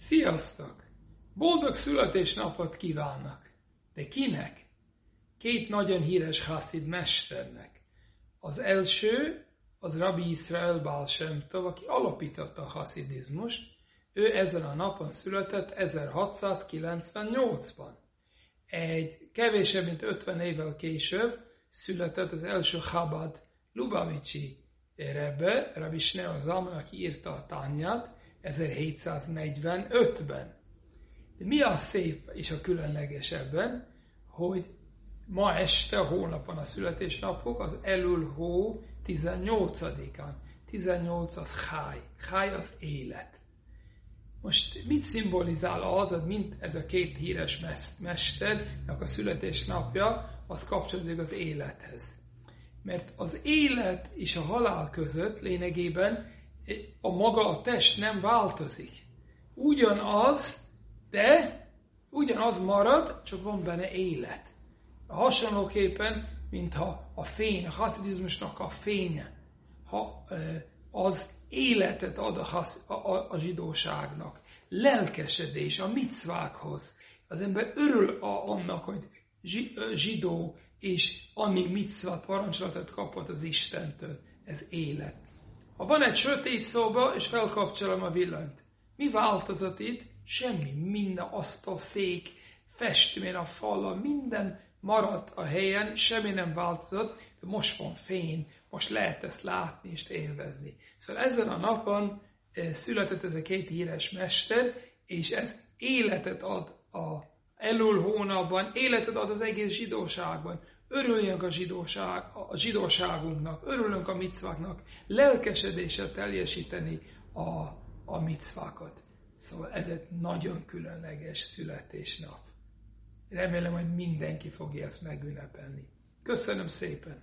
Sziasztok! Boldog születésnapot kívánnak! De kinek? Két nagyon híres Hasid mesternek. Az első az Rabbi Israel Baal Shem Tov, aki alapította a haszidizmust. Ő ezen a napon született 1698-ban. Egy kevésebb, mint 50 évvel később született az első Chabad Lubavicsi Rebbe, Rabbi Shneur Zalman, aki írta a tányát 1745-ben. De mi a szép és a különleges ebben, hogy ma este, a hónap van a születésnapok, az elül hó 18-án. 18 az háj. Háj az élet. Most mit szimbolizál az, mint ez a két híres mesternek a születésnapja, az kapcsolódik az élethez. Mert az élet és a halál között lényegében a maga a test nem változik. Ugyanaz, de ugyanaz marad, csak van benne élet. Hasonlóképpen, mintha a fény, a haszidizmusnak a fénye, ha az életet ad a, hasz, a, a, a zsidóságnak, lelkesedés a micvákhoz. Az ember örül a, annak, hogy zsidó, és annyi micvat, parancsolatot kapott az Istentől. Ez élet. Ha van egy sötét szoba, és felkapcsolom a villanyt, mi változott itt? Semmi. Minden asztal, szék, festmény a falla, minden maradt a helyen, semmi nem változott, de most van fény, most lehet ezt látni és élvezni. Szóval ezen a napon eh, született ez a két híres mester, és ez életet ad a elől hónapban, életet ad az egész zsidóságban. Örüljünk a, zsidóság, a zsidóságunknak, örülünk a micváknak, lelkesedéssel teljesíteni a, a micvákat. Szóval ez egy nagyon különleges születésnap. Remélem, hogy mindenki fogja ezt megünnepelni. Köszönöm szépen!